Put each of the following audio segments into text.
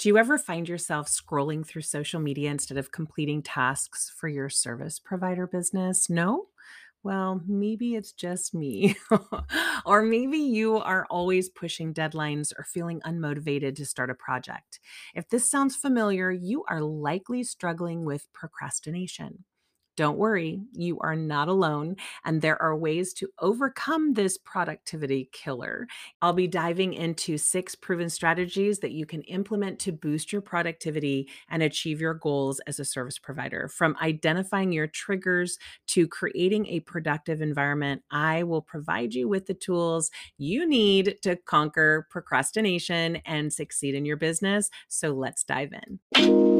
Do you ever find yourself scrolling through social media instead of completing tasks for your service provider business? No? Well, maybe it's just me. or maybe you are always pushing deadlines or feeling unmotivated to start a project. If this sounds familiar, you are likely struggling with procrastination. Don't worry, you are not alone, and there are ways to overcome this productivity killer. I'll be diving into six proven strategies that you can implement to boost your productivity and achieve your goals as a service provider. From identifying your triggers to creating a productive environment, I will provide you with the tools you need to conquer procrastination and succeed in your business. So let's dive in.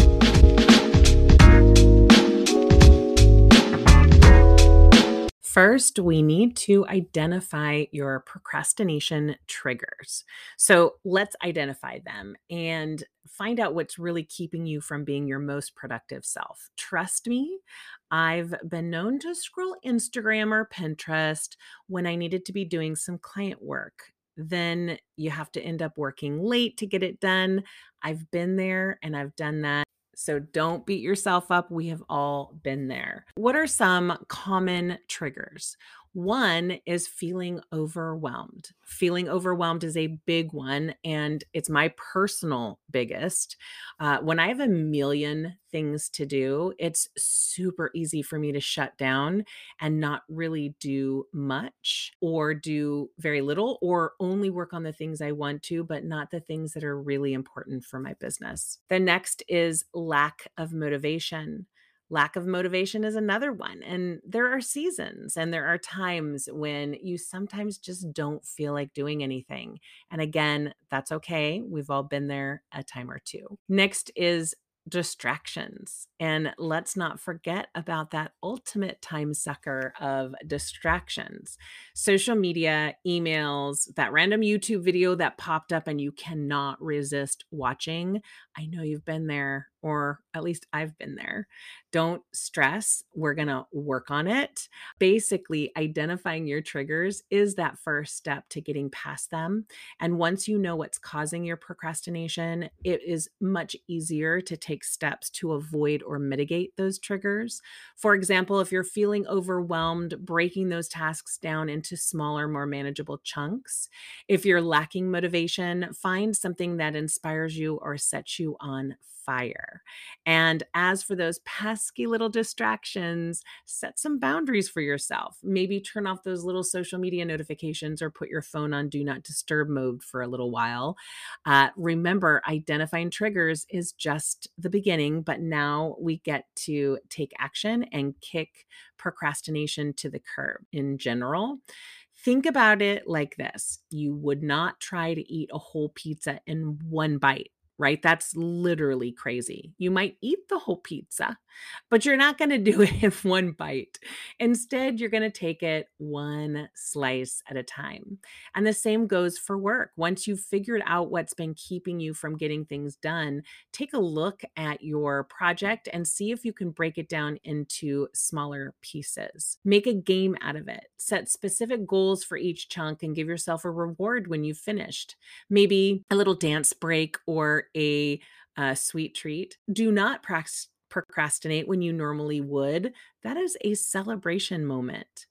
First, we need to identify your procrastination triggers. So let's identify them and find out what's really keeping you from being your most productive self. Trust me, I've been known to scroll Instagram or Pinterest when I needed to be doing some client work. Then you have to end up working late to get it done. I've been there and I've done that. So don't beat yourself up. We have all been there. What are some common triggers? One is feeling overwhelmed. Feeling overwhelmed is a big one, and it's my personal biggest. Uh, when I have a million things to do, it's super easy for me to shut down and not really do much or do very little or only work on the things I want to, but not the things that are really important for my business. The next is lack of motivation. Lack of motivation is another one. And there are seasons and there are times when you sometimes just don't feel like doing anything. And again, that's okay. We've all been there a time or two. Next is distractions. And let's not forget about that ultimate time sucker of distractions social media, emails, that random YouTube video that popped up and you cannot resist watching. I know you've been there, or at least I've been there. Don't stress. We're going to work on it. Basically, identifying your triggers is that first step to getting past them. And once you know what's causing your procrastination, it is much easier to take steps to avoid or mitigate those triggers. For example, if you're feeling overwhelmed, breaking those tasks down into smaller, more manageable chunks. If you're lacking motivation, find something that inspires you or sets you on fire. And as for those pesky little distractions, set some boundaries for yourself. Maybe turn off those little social media notifications or put your phone on do not disturb mode for a little while. Uh, remember, identifying triggers is just the beginning, but now we get to take action and kick procrastination to the curb in general. Think about it like this you would not try to eat a whole pizza in one bite right? That's literally crazy. You might eat the whole pizza, but you're not going to do it in one bite. Instead, you're going to take it one slice at a time. And the same goes for work. Once you've figured out what's been keeping you from getting things done, take a look at your project and see if you can break it down into smaller pieces. Make a game out of it. Set specific goals for each chunk and give yourself a reward when you've finished. Maybe a little dance break or a, a sweet treat. Do not procrastinate when you normally would. That is a celebration moment.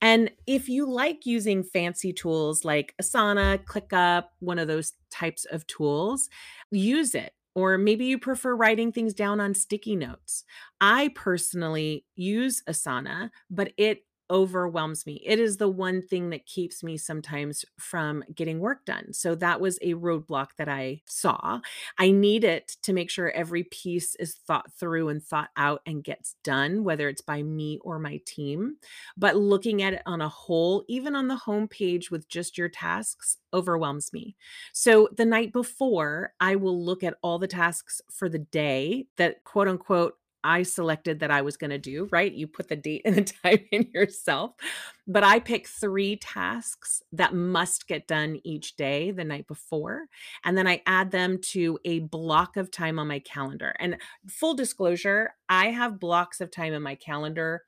And if you like using fancy tools like Asana, ClickUp, one of those types of tools, use it. Or maybe you prefer writing things down on sticky notes. I personally use Asana, but it overwhelms me. It is the one thing that keeps me sometimes from getting work done. So that was a roadblock that I saw. I need it to make sure every piece is thought through and thought out and gets done, whether it's by me or my team. But looking at it on a whole, even on the home page with just your tasks, overwhelms me. So the night before, I will look at all the tasks for the day that quote unquote I selected that I was going to do, right? You put the date and the time in yourself. But I pick three tasks that must get done each day the night before. And then I add them to a block of time on my calendar. And full disclosure, I have blocks of time in my calendar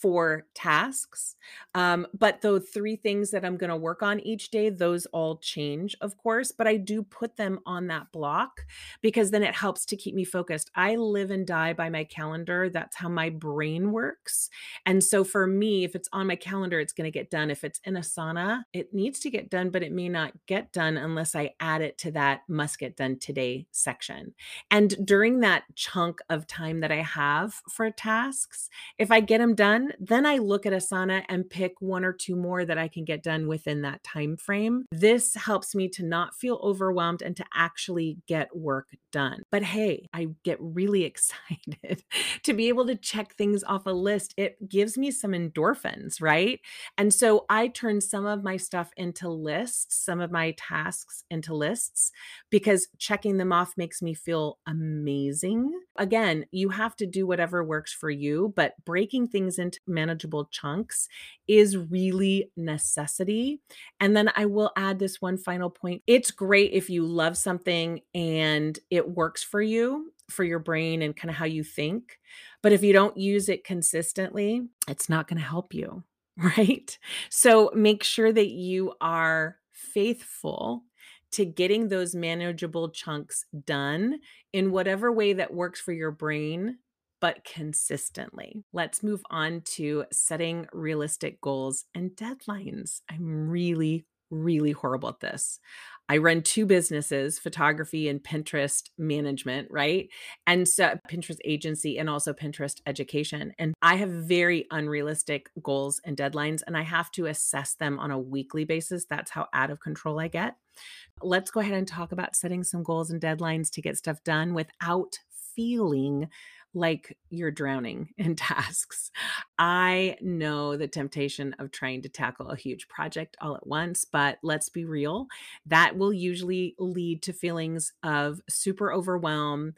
for tasks. Um, but the three things that I'm going to work on each day, those all change, of course, but I do put them on that block because then it helps to keep me focused. I live and die by my calendar. That's how my brain works. And so for me, if it's on my calendar, it's going to get done. If it's in Asana, it needs to get done, but it may not get done unless I add it to that must get done today section. And during that chunk of time that I have for tasks, if I get them done, then I look at Asana and pick one or two more that I can get done within that time frame. This helps me to not feel overwhelmed and to actually get work done. But hey, I get really excited to be able to check things off a list. It gives me some endorphins, right? And so I turn some of my stuff into lists, some of my tasks into lists because checking them off makes me feel amazing. Again, you have to do whatever works for you, but breaking things into manageable chunks is really necessity. And then I will add this one final point. It's great if you love something and it works for you, for your brain and kind of how you think. But if you don't use it consistently, it's not going to help you, right? So make sure that you are faithful to getting those manageable chunks done in whatever way that works for your brain but consistently. Let's move on to setting realistic goals and deadlines. I'm really, really horrible at this. I run two businesses, photography and Pinterest management, right? And so Pinterest agency and also Pinterest education. And I have very unrealistic goals and deadlines, and I have to assess them on a weekly basis. That's how out of control I get. Let's go ahead and talk about setting some goals and deadlines to get stuff done without feeling like you're drowning in tasks. I know the temptation of trying to tackle a huge project all at once, but let's be real, that will usually lead to feelings of super overwhelm,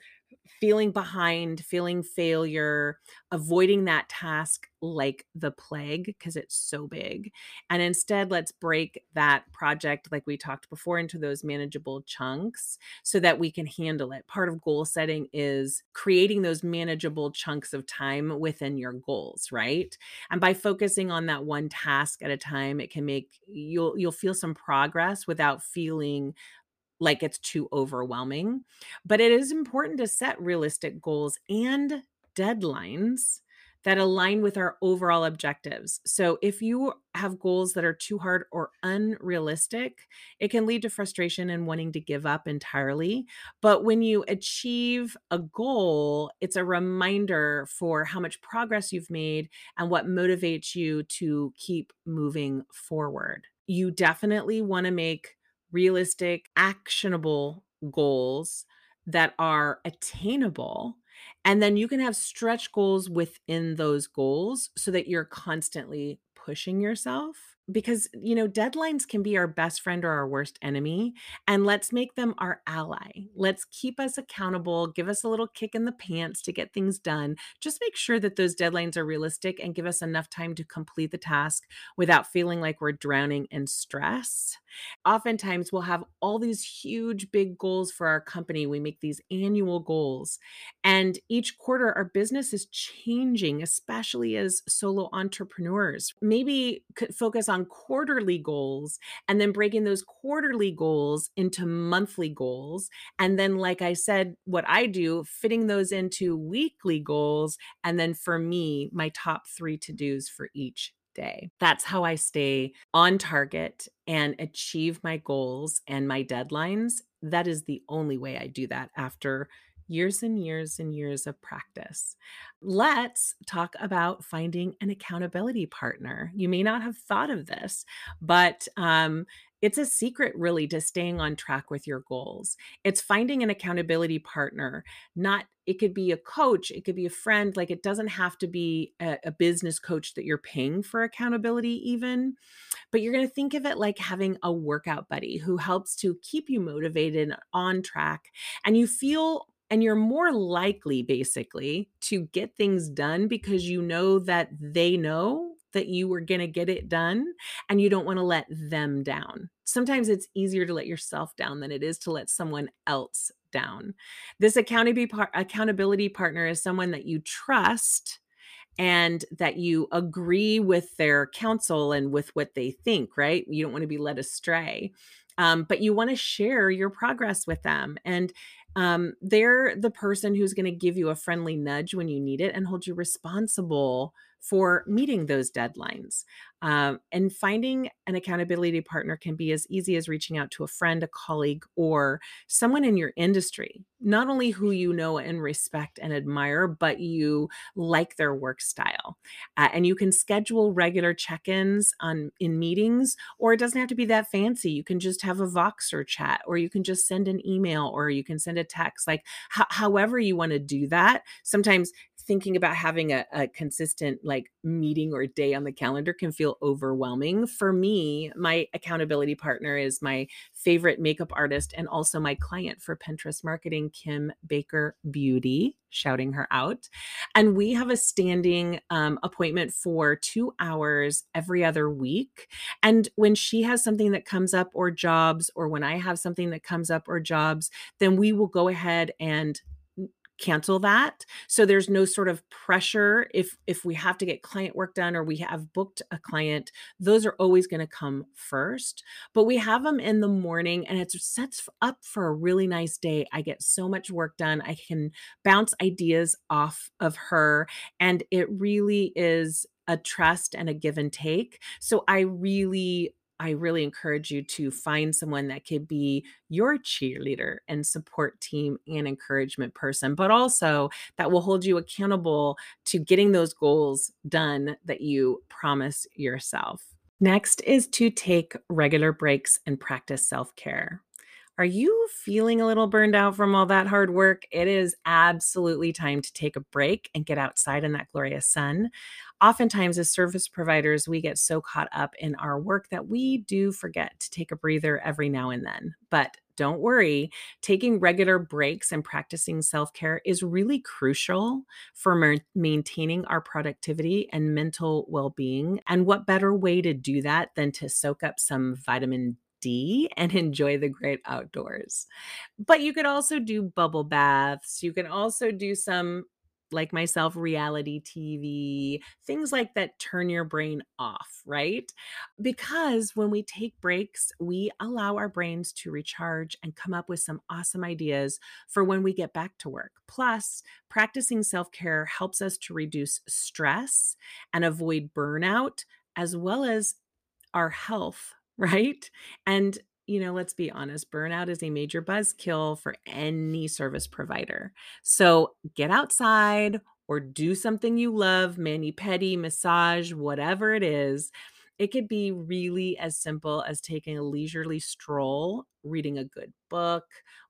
feeling behind, feeling failure, avoiding that task like the plague because it's so big. And instead, let's break that project, like we talked before, into those manageable chunks so that we can handle it. Part of goal setting is creating those manageable chunks of time within your goals, right? And by focusing on that one task at a time, it can make you'll you'll feel some progress without feeling like it's too overwhelming. But it is important to set realistic goals and deadlines that align with our overall objectives. So if you have goals that are too hard or unrealistic, it can lead to frustration and wanting to give up entirely. But when you achieve a goal, it's a reminder for how much progress you've made and what motivates you to keep moving forward. You definitely want to make realistic, actionable goals that are attainable. And then you can have stretch goals within those goals so that you're constantly pushing yourself because you know deadlines can be our best friend or our worst enemy and let's make them our ally. Let's keep us accountable give us a little kick in the pants to get things done. Just make sure that those deadlines are realistic and give us enough time to complete the task without feeling like we're drowning in stress. Oftentimes we'll have all these huge big goals for our company. We make these annual goals and each quarter our business is changing especially as solo entrepreneurs. Maybe focus on on quarterly goals and then breaking those quarterly goals into monthly goals. And then, like I said, what I do, fitting those into weekly goals. And then for me, my top three to dos for each day. That's how I stay on target and achieve my goals and my deadlines. That is the only way I do that after years and years and years of practice. Let's talk about finding an accountability partner. You may not have thought of this, but um, it's a secret really to staying on track with your goals. It's finding an accountability partner, not it could be a coach, it could be a friend. Like it doesn't have to be a, a business coach that you're paying for accountability, even. But you're going to think of it like having a workout buddy who helps to keep you motivated on track and you feel and you're more likely basically to get things done because you know that they know that you were going to get it done and you don't want to let them down. Sometimes it's easier to let yourself down than it is to let someone else down. This accountability partner is someone that you trust and that you agree with their counsel and with what they think, right? You don't want to be led astray. Um, but you want to share your progress with them. And um, they're the person who's going to give you a friendly nudge when you need it and hold you responsible for meeting those deadlines. Um, and finding an accountability partner can be as easy as reaching out to a friend, a colleague, or someone in your industry, not only who you know and respect and admire, but you like their work style. Uh, and you can schedule regular check-ins on in meetings, or it doesn't have to be that fancy. You can just have a Voxer chat, or you can just send an email, or you can send a text. Like h- however you want to do that. Sometimes thinking about having a, a, consistent like meeting or day on the calendar can feel overwhelming. For me, my accountability partner is my favorite makeup artist and also my client for Pinterest marketing, Kim Baker Beauty, shouting her out. And we have a standing um, appointment for two hours every other week. And when she has something that comes up or jobs, or when I have something that comes up or jobs, then we will go ahead and cancel that. So there's no sort of pressure if if we have to get client work done or we have booked a client those are always going to come first. But we have them in the morning and it sets up for a really nice day. I get so much work done. I can bounce ideas off of her and it really is a trust and a give and take. So i really I really encourage you to find someone that could be your cheerleader and support team and encouragement person, but also that will hold you accountable to getting those goals done that you promise yourself. Next is to take regular breaks and practice self care. Are you feeling a little burned out from all that hard work? It is absolutely time to take a break and get outside in that glorious sun. Oftentimes, as service providers, we get so caught up in our work that we do forget to take a breather every now and then. But don't worry, taking regular breaks and practicing self care is really crucial for ma- maintaining our productivity and mental well being. And what better way to do that than to soak up some vitamin D and enjoy the great outdoors. But you could also do bubble baths. You can also do some like myself, reality TV, things like that turn your brain off, right? Because when we take breaks, we allow our brains to recharge and come up with some awesome ideas for when we get back to work. Plus, practicing self care helps us to reduce stress and avoid burnout, as well as our health right? And you know, let's be honest, burnout is a major buzzkill for any service provider. So get outside or do something you love, mani pedi, massage, whatever it is. It could be really as simple as taking a leisurely stroll, reading a good book,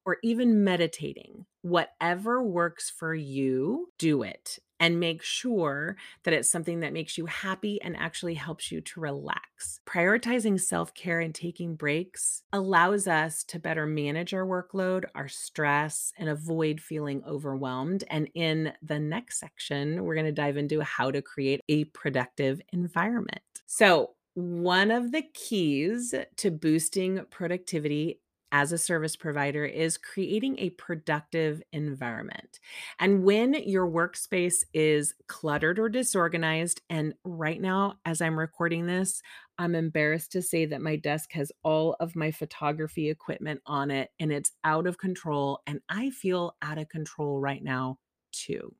or even meditating. Whatever works for you, do it and make sure that it's something that makes you happy and actually helps you to relax. Prioritizing self care and taking breaks allows us to better manage our workload, our stress, and avoid feeling overwhelmed. And in the next section, we're going to dive into how to create a productive environment. So, one of the keys to boosting productivity as a service provider is creating a productive environment. And when your workspace is cluttered or disorganized, and right now, as I'm recording this, I'm embarrassed to say that my desk has all of my photography equipment on it and it's out of control. And I feel out of control right now, too.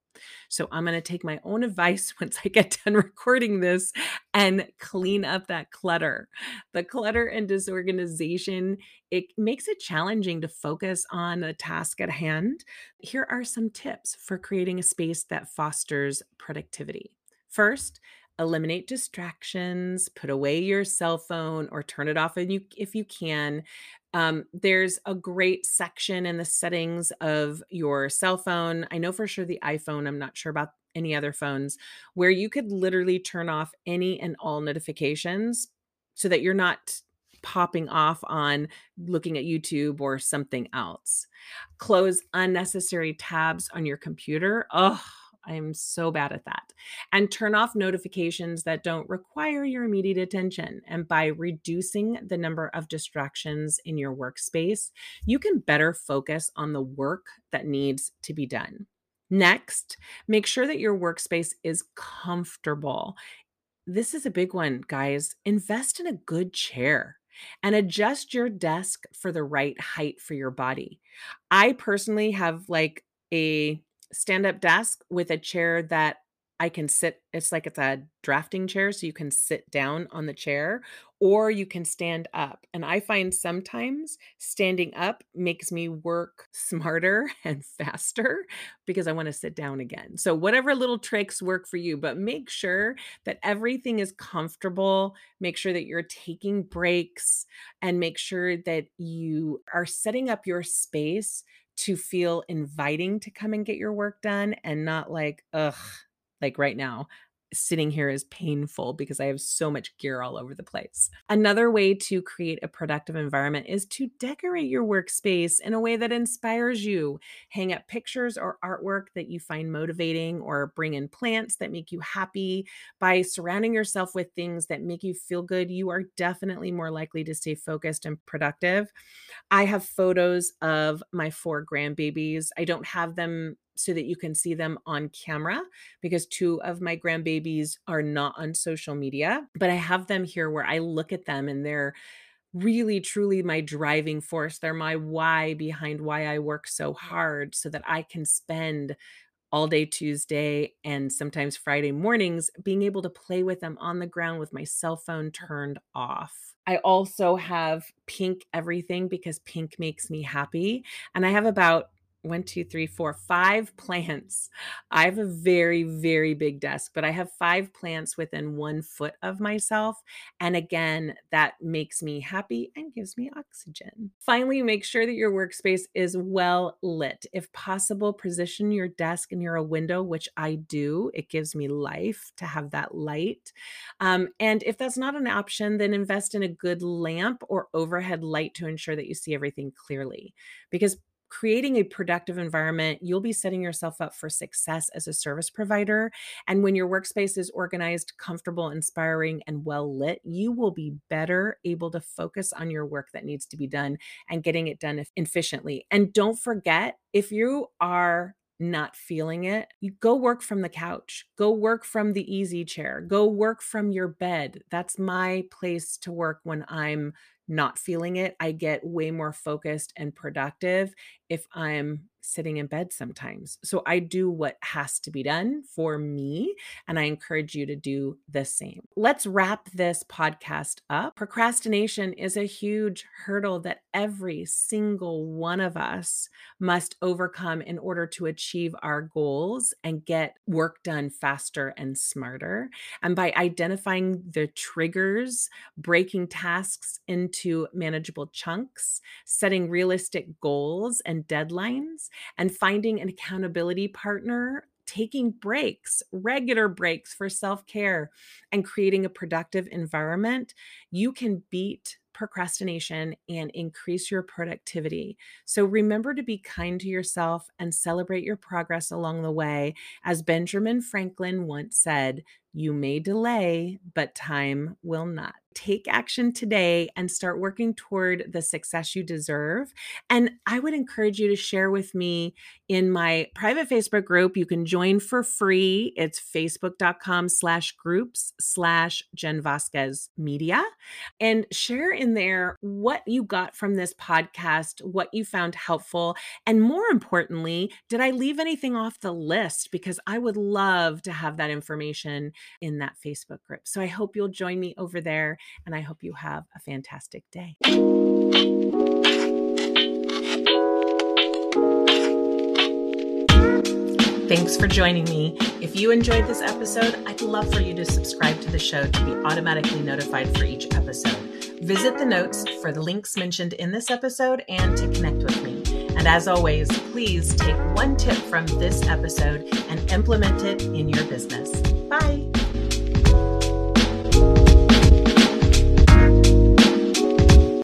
So I'm going to take my own advice once I get done recording this and clean up that clutter. The clutter and disorganization, it makes it challenging to focus on the task at hand. Here are some tips for creating a space that fosters productivity. First, eliminate distractions, put away your cell phone or turn it off if you, if you can. Um, there's a great section in the settings of your cell phone. I know for sure the iPhone, I'm not sure about any other phones, where you could literally turn off any and all notifications so that you're not popping off on looking at YouTube or something else. Close unnecessary tabs on your computer. Oh, I'm so bad at that. And turn off notifications that don't require your immediate attention. And by reducing the number of distractions in your workspace, you can better focus on the work that needs to be done. Next, make sure that your workspace is comfortable. This is a big one, guys. Invest in a good chair and adjust your desk for the right height for your body. I personally have like a stand up desk with a chair that I can sit. It's like it's a drafting chair, so you can sit down on the chair or you can stand up. And I find sometimes standing up makes me work smarter and faster because I want to sit down again. So, whatever little tricks work for you, but make sure that everything is comfortable. Make sure that you're taking breaks and make sure that you are setting up your space to feel inviting to come and get your work done and not like, ugh, like right now sitting here is painful because I have so much gear all over the place. Another way to create a productive environment is to decorate your workspace in a way that inspires you. Hang up pictures or artwork that you find motivating, or bring in plants that make you happy. By surrounding yourself with things that make you feel good, you are definitely more likely to stay focused and productive. I have photos of my four grandbabies. I don't have them so that you can see them on camera because two of my grandbabies are not on social media, but I have them here where I look at them and they're really truly my driving force. They're my why behind why I work so hard so that I can spend all day Tuesday and sometimes Friday mornings being able to play with them on the ground with my cell phone turned off. I also have pink everything because pink makes me happy. And I have about one, two, three, four, five plants. I have a very, very big desk, but I have five plants within one foot of myself. And again, that makes me happy and gives me oxygen. Finally, make sure that your workspace is well lit. If possible, position your desk near a window, which I do. It gives me life to have that light. Um, and if that's not an option, then invest in a good lamp or overhead light to ensure that you see everything clearly. Because creating a productive environment, you'll be setting yourself up for success as a service provider. And when your workspace is organized, comfortable, inspiring, and well lit, you will be better able to focus on your work that needs to be done and getting it done efficiently. And don't forget, if you are not feeling it, you go work from the couch, go work from the easy chair, go work from your bed. That's my place to work when I'm not feeling it, I get way more focused and productive if I'm sitting in bed sometimes. So I do what has to be done for me, and I encourage you to do the same. Let's wrap this podcast up. Procrastination is a huge hurdle that every single one of us must overcome in order to achieve our goals and get work done faster and smarter. And by identifying the triggers, breaking tasks into manageable chunks, setting realistic goals and deadlines, and finding an accountability partner taking breaks, regular breaks for self care, and creating a productive environment, you can beat procrastination and increase your productivity. So remember to be kind to yourself and celebrate your progress along the way. As Benjamin Franklin once said, you may delay, but time will not take action today and start working toward the success you deserve. And I would encourage you to share with me in my private Facebook group. You can join for free. It's facebook.com slash groups slash Jen Vazquez Media. And share in there what you got from this podcast, what you found helpful. And more importantly, did I leave anything off the list? Because I would love to have that information in that Facebook group. So I hope you'll join me over there and I hope you have a fantastic day. Thanks for joining me. If you enjoyed this episode, I'd love for you to subscribe to the show to be automatically notified for each episode. Visit the notes for the links mentioned in this episode and to connect with me. And as always, please take one tip from this episode and implement it in your business. Bye.